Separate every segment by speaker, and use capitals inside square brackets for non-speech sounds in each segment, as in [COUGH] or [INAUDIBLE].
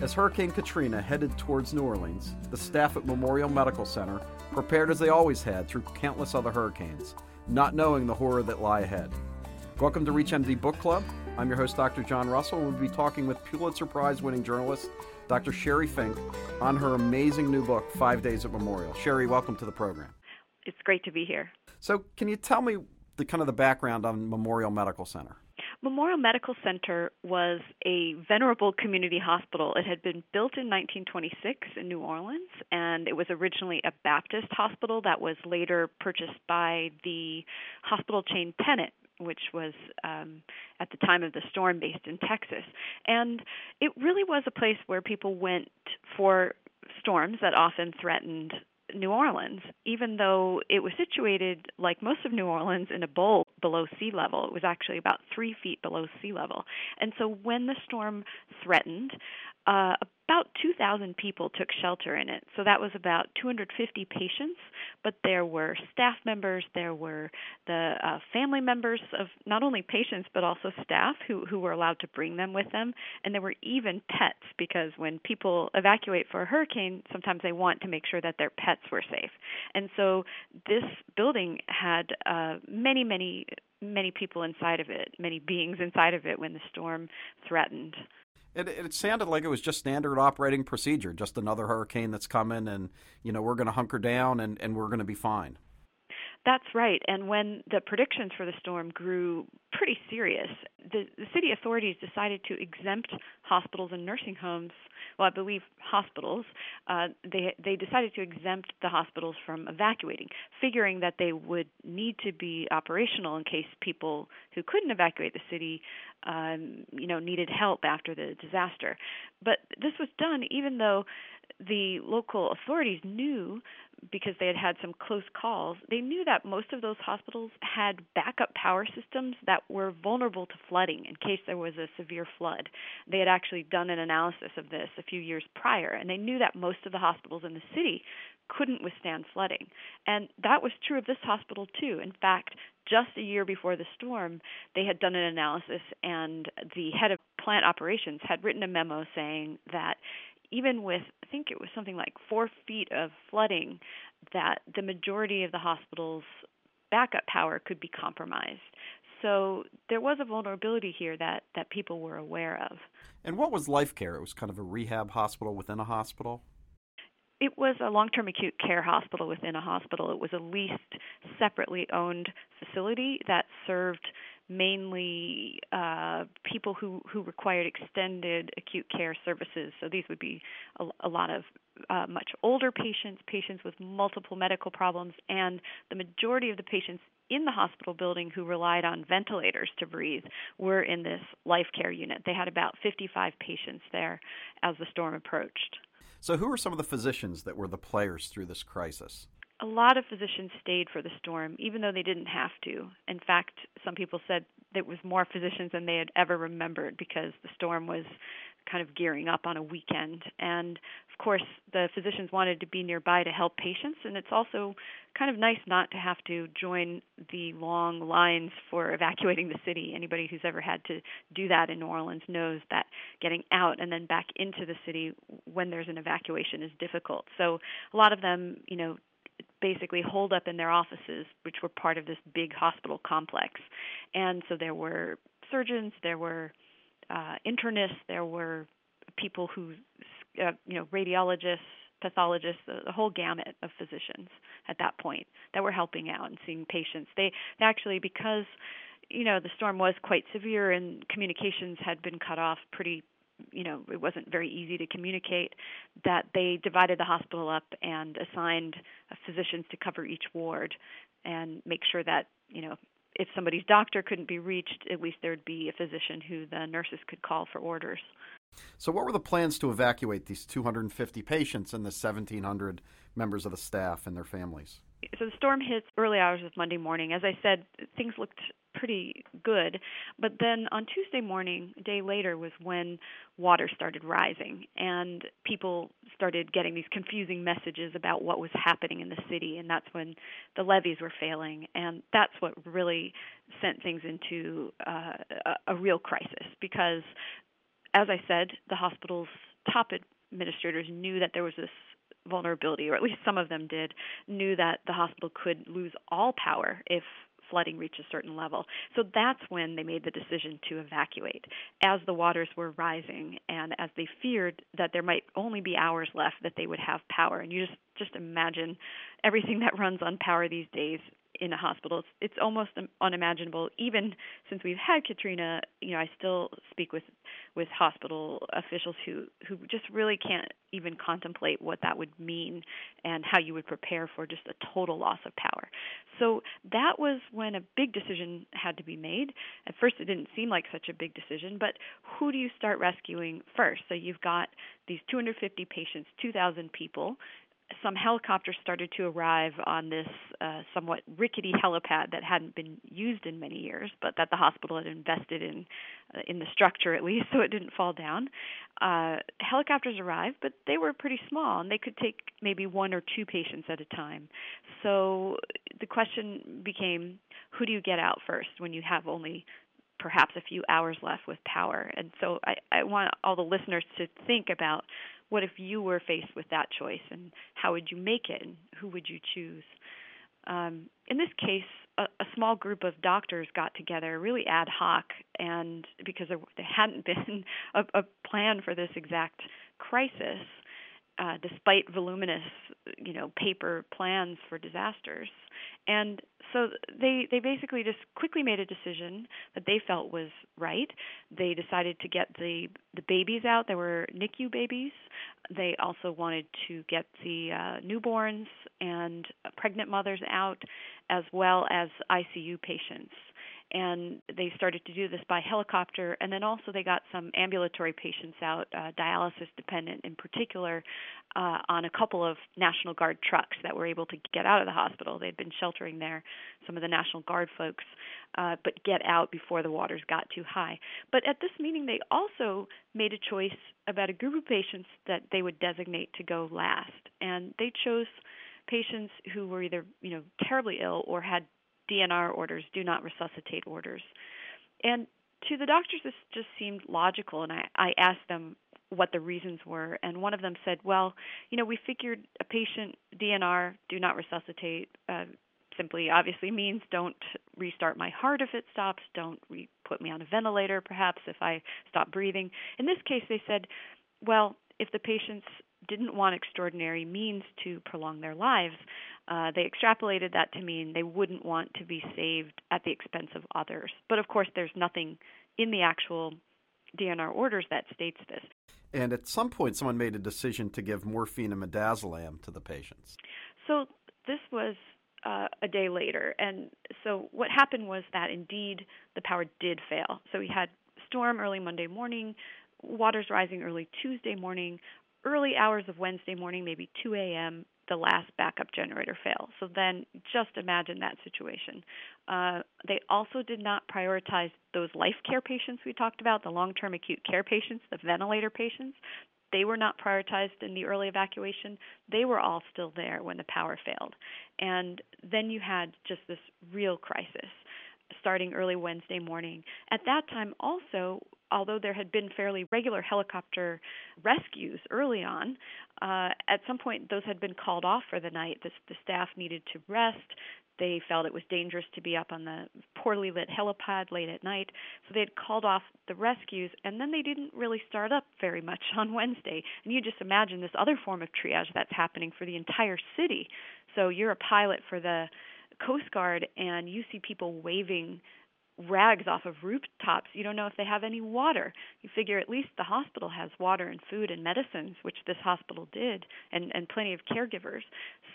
Speaker 1: As Hurricane Katrina headed towards New Orleans, the staff at Memorial Medical Center prepared as they always had through countless other hurricanes, not knowing the horror that lie ahead. Welcome to ReachMD Book Club. I'm your host, Dr. John Russell, and we'll be talking with Pulitzer Prize winning journalist Dr. Sheri Fink on her amazing new book, Five Days at Memorial. Sheri, welcome to the program.
Speaker 2: It's great to be here.
Speaker 1: So, can you tell me the kind of the background on Memorial Medical Center?
Speaker 2: Memorial Medical Center was a venerable community hospital. It had been built in 1926 in New Orleans, and it was originally a Baptist hospital that was later purchased by the hospital chain Tenet, which was um, at the time of the storm based in Texas. And it really was a place where people went for storms that often threatened New Orleans, even though it was situated, like most of New Orleans, in a bowl below sea level. It was actually about three feet below sea level. And so when the storm threatened, uh, about 2,000 people took shelter in it. So that was about 250 patients, but there were staff members, there were the uh, family members of not only patients but also staff who, who were allowed to bring them with them, and there were even pets because when people evacuate for a hurricane, sometimes they want to make sure that their pets were safe. And so this building had uh, many, many, many people inside of it, many beings inside of it when the storm threatened.
Speaker 1: It, it sounded like it was just standard operating procedure, just another hurricane that's coming, and you know we're going to hunker down and, and we're going to be fine.
Speaker 2: That's right. And when the predictions for the storm grew pretty serious, the, the city authorities decided to exempt hospitals and nursing homes. Well, I believe hospitals. Uh, they they decided to exempt the hospitals from evacuating, figuring that they would need to be operational in case people who couldn't evacuate the city, um, you know, needed help after the disaster. But this was done even though the local authorities knew because they had had some close calls, they knew that most of those hospitals had backup power systems that were vulnerable to flooding in case there was a severe flood. They had actually done an analysis of this a few years prior, and they knew that most of the hospitals in the city couldn't withstand flooding. And that was true of this hospital, too. In fact, just a year before the storm, they had done an analysis, and the head of plant operations had written a memo saying that even with I think it was something like four feet of flooding, that the majority of the hospital's backup power could be compromised. So there was a vulnerability here that, that people were aware of.
Speaker 1: And what was Life Care? It was kind of a rehab hospital within a hospital?
Speaker 2: It was a long term acute care hospital within a hospital. It was a leased, separately owned facility that served mainly uh, people who, who required extended acute care services. So these would be a, a lot of uh, much older patients, patients with multiple medical problems, and the majority of the patients in the hospital building who relied on ventilators to breathe were in this life care unit. They had about 55 patients there as the storm approached.
Speaker 1: So, who are some of the physicians that were the players through this crisis?
Speaker 2: A lot of physicians stayed for the storm, even though they didn't have to. In fact, some people said it was more physicians than they had ever remembered because the storm was kind of gearing up on a weekend. And of course, the physicians wanted to be nearby to help patients, and it's also kind of nice not to have to join the long lines for evacuating the city. Anybody who's ever had to do that in New Orleans knows that getting out and then back into the city when there's an evacuation is difficult. So a lot of them, you know, basically holed up in their offices, which were part of this big hospital complex. And so there were surgeons, there were uh, internists, there were people who, uh, you know, radiologists, pathologists, the, the whole gamut of physicians at that point that were helping out and seeing patients. They, they actually, because you know the storm was quite severe and communications had been cut off pretty you know it wasn't very easy to communicate that they divided the hospital up and assigned physicians to cover each ward and make sure that you know if somebody's doctor couldn't be reached at least there'd be a physician who the nurses could call for orders
Speaker 1: so what were the plans to evacuate these 250 patients and the 1700 members of the staff and their families
Speaker 2: so the storm hits early hours of Monday morning. As I said, things looked pretty good. But then on Tuesday morning, a day later, was when water started rising and people started getting these confusing messages about what was happening in the city. And that's when the levees were failing. And that's what really sent things into uh, a, a real crisis because, as I said, the hospital's top administrators knew that there was this vulnerability, or at least some of them did, knew that the hospital could lose all power if flooding reached a certain level. So that's when they made the decision to evacuate. As the waters were rising and as they feared that there might only be hours left that they would have power. And you just just imagine everything that runs on power these days in a hospital. It's, it's almost unimaginable. Even since we've had Katrina, you know, I still speak with with hospital officials who who just really can't even contemplate what that would mean and how you would prepare for just a total loss of power. So that was when a big decision had to be made. At first, it didn't seem like such a big decision, but who do you start rescuing first? So you've got these 250 patients, 2,000 people some helicopters started to arrive on this uh, somewhat rickety helipad that hadn't been used in many years, but that the hospital had invested in uh, in the structure at least, [LAUGHS] so it didn't fall down. Uh, helicopters arrived, but they were pretty small, and they could take maybe one or two patients at a time. So the question became, who do you get out first when you have only perhaps a few hours left with power. And so I, I want all the listeners to think about what if you were faced with that choice and how would you make it and who would you choose? Um, in this case, a, a small group of doctors got together, really ad hoc, and because there, there hadn't [LAUGHS] been a, a plan for this exact crisis, uh, despite voluminous, you know, paper plans for disasters. And so they they basically just quickly made a decision that they felt was right. They decided to get the the babies out. There were NICU babies. They also wanted to get the uh, newborns and pregnant mothers out, as well as ICU patients and they started to do this by helicopter and then also they got some ambulatory patients out uh, dialysis dependent in particular uh, on a couple of national guard trucks that were able to get out of the hospital. They'd been sheltering there some of the national guard folks uh, but get out before the waters got too high. But at this meeting they also made a choice about a group of patients that they would designate to go last. And they chose patients who were either you know terribly ill or had DNR orders, do not resuscitate orders. And to the doctors, this just seemed logical, and I, I asked them what the reasons were, and one of them said, "Well, you know, we figured a patient DNR, do not resuscitate, uh, simply obviously means don't restart my heart if it stops, don't re- put me on a ventilator, perhaps if I stop breathing." In this case, they said, "Well, if the patients didn't want extraordinary means to prolong their lives, uh, they extrapolated that to mean they wouldn't want to be saved at the expense of others. But of course, there's nothing in the actual DNR orders that states this.
Speaker 1: And at some point, someone made a decision to give morphine and midazolam to the patients.
Speaker 2: So this was uh, a day later. And so what happened was that indeed the power did fail. So we had storm early Monday morning, waters rising early Tuesday morning, early hours of Wednesday morning, maybe 2 a.m., the last backup generator fail. So then just imagine that situation. Uh, they also did not prioritize those life care patients we talked about, the long term acute care patients, the ventilator patients. They were not prioritized in the early evacuation. They were all still there when the power failed. And then you had just this real crisis starting early Wednesday morning. At that time, also, although there had been fairly regular helicopter rescues early on, uh, at some point those had been called off for the night. The, the staff needed to rest. They felt it was dangerous to be up on the poorly lit helipad late at night, so they had called off the rescues, and then they didn't really start up very much on Wednesday. And you just imagine this other form of triage that's happening for the entire city. So you're a pilot for the Coast Guard, and you see people waving rags off of rooftops. You don't know if they have any water. You figure at least the hospital has water and food and medicines, which this hospital did, and, and plenty of caregivers.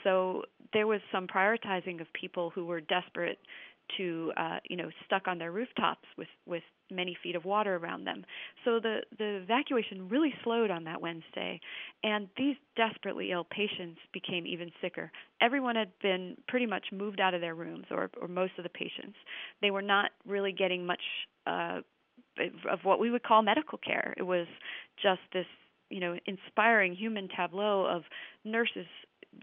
Speaker 2: So there was some prioritizing of people who were desperate to uh, you know stuck on their rooftops with with many feet of water around them. So the the evacuation really slowed on that Wednesday, and these desperately ill patients became even sicker. Everyone had been pretty much moved out of their rooms, or or most of the patients. They were not really getting much uh, of what we would call medical care. It was just this you know inspiring human tableau of nurses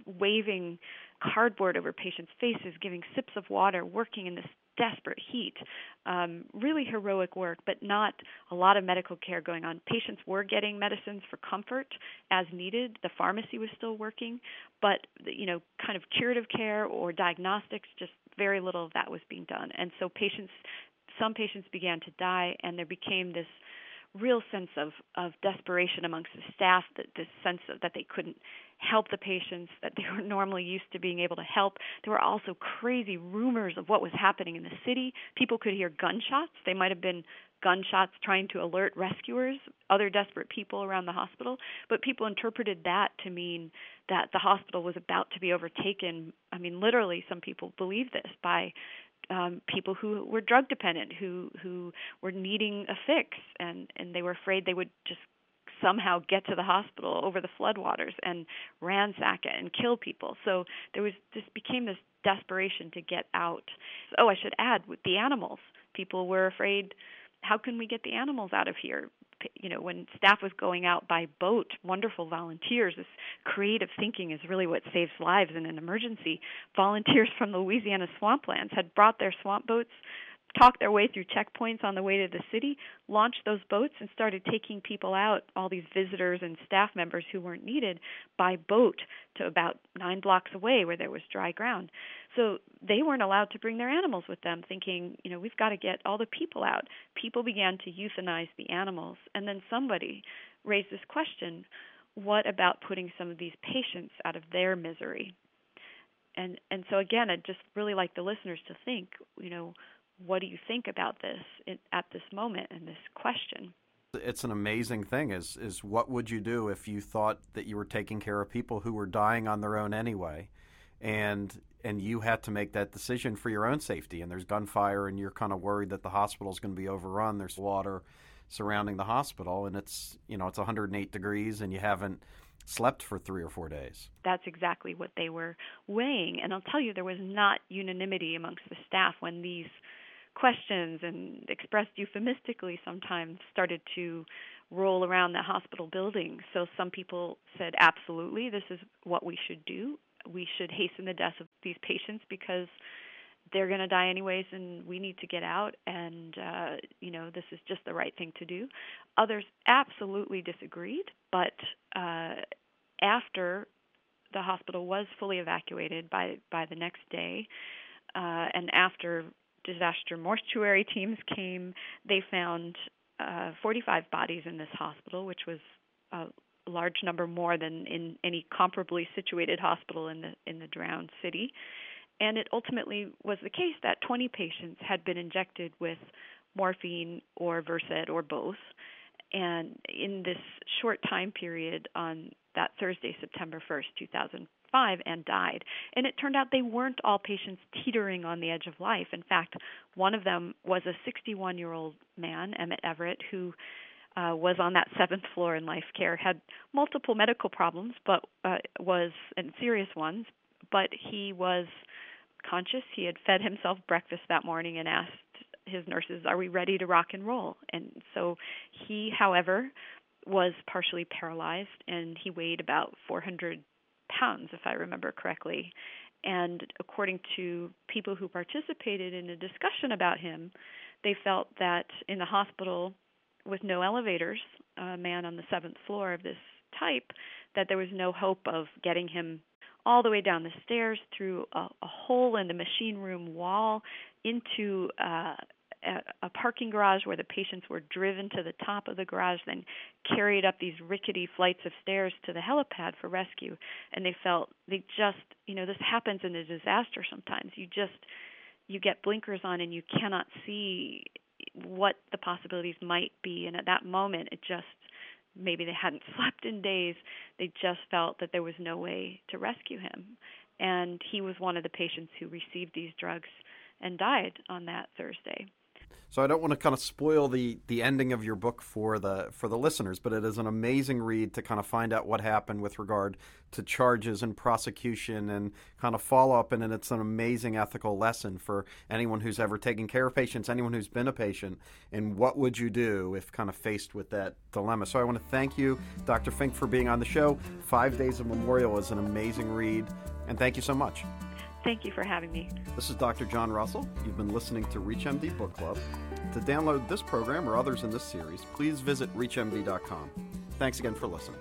Speaker 2: waving cardboard over patients' faces, giving sips of water, working in this desperate heat. Um, really heroic work, but not a lot of medical care going on. Patients were getting medicines for comfort as needed. The pharmacy was still working, but you know, kind of curative care or diagnostics, just very little of that was being done. And so patients, some patients began to die, and there became this real sense of of desperation amongst the staff that this sense of, that they couldn't help the patients that they [LAUGHS] were normally used to being able to help. There were also crazy rumors of what was happening in the city. People could hear gunshots. They might have been gunshots trying to alert rescuers other desperate people around the hospital. But people interpreted that to mean that the hospital was about to be overtaken. I mean literally some people believe this by um, people who were drug dependent, who who were needing a fix, and and they were afraid they would just somehow get to the hospital over the floodwaters and ransack it and kill people. So there was this became this desperation to get out. Oh, I should add with the animals, people were afraid. How can we get the animals out of here? you know when staff was going out by boat wonderful volunteers this creative thinking is really what saves lives in an emergency volunteers from louisiana swamplands had brought their swamp boats talked their way through checkpoints on the way to the city, launched those boats, and started taking people out, all these visitors and staff members who weren't needed, by boat to about nine blocks away where there was dry ground. So they weren't allowed to bring their animals with them, thinking, you know, we've got to get all the people out. People began to euthanize the animals. And then somebody raised this question what about putting some of these patients out of their misery? And and so again, I'd just really like the listeners to think, you know, what do you think about this in, at this moment and this question?
Speaker 1: It's an amazing thing. Is is what would you do if you thought that you were taking care of people who were dying on their own anyway, and and you had to make that decision for your own safety? And there's gunfire, and you're kind of worried that the hospital is going to be overrun. There's water surrounding the hospital, and it's you know it's 108 degrees, and you haven't slept for three or four days.
Speaker 2: That's exactly what they were weighing. And I'll tell you, there was not unanimity amongst the staff when these questions and expressed euphemistically sometimes started to roll around the hospital building. So some people said, absolutely, this is what we should do. We should hasten the death of these patients because they're going to die anyways and we need to get out and uh you know this is just the right thing to do others absolutely disagreed but uh after the hospital was fully evacuated by by the next day uh and after disaster mortuary teams came. They found uh, 45 bodies in this hospital, which was a large number more than in any comparably situated hospital in the in the drowned city. And it ultimately was the case that 20 patients had been injected with morphine or Versed or both. And in this short time period on that Thursday, September 1st, 2000, and died. And it turned out they weren't all patients teetering on the edge of life. In fact, one of them was a 61 year old man, Emmett Everett, who uh, was on that seventh floor in life care, had multiple medical problems, but uh, was and serious ones. But he was conscious. He had fed himself breakfast that morning and asked his nurses, "Are we ready to rock and roll?" And so he, however, was partially paralyzed, and he weighed about 400 pounds, if I remember correctly. And according to people who participated in a discussion about him, they felt that in the hospital with no elevators, a man on the seventh floor of this type, that there was no hope of getting him all the way down the stairs through a, a hole in the machine room wall into uh, a, parking garage where the patients were driven to the top of the garage, then carried up these rickety flights of stairs to the helipad for rescue. And they felt they just, you know, this happens in a disaster sometimes. You just, you get blinkers on and you cannot see what the possibilities might be. And at that moment, it just, maybe they hadn't [LAUGHS] slept in days. They just felt that there was no way to rescue him. And he was one of the patients who received these drugs and died on that Thursday.
Speaker 1: So I don't want to kind of spoil the the ending of your book for the for the listeners, but it is an amazing read to kind of find out what happened with regard to charges and prosecution and kind of follow up, and, it's an amazing ethical lesson for anyone who's ever taken care of patients, anyone who's been a patient, and what would you do if kind of faced with that dilemma. So I want to thank you, Dr. Fink, for being on the show. Five Days of Memorial is an amazing read, and thank you so much.
Speaker 2: Thank you for having me.
Speaker 1: This is Dr. John Russell. You've been listening to ReachMD Book Club. To download this program or others in this series, please visit ReachMD.com. Thanks again for listening.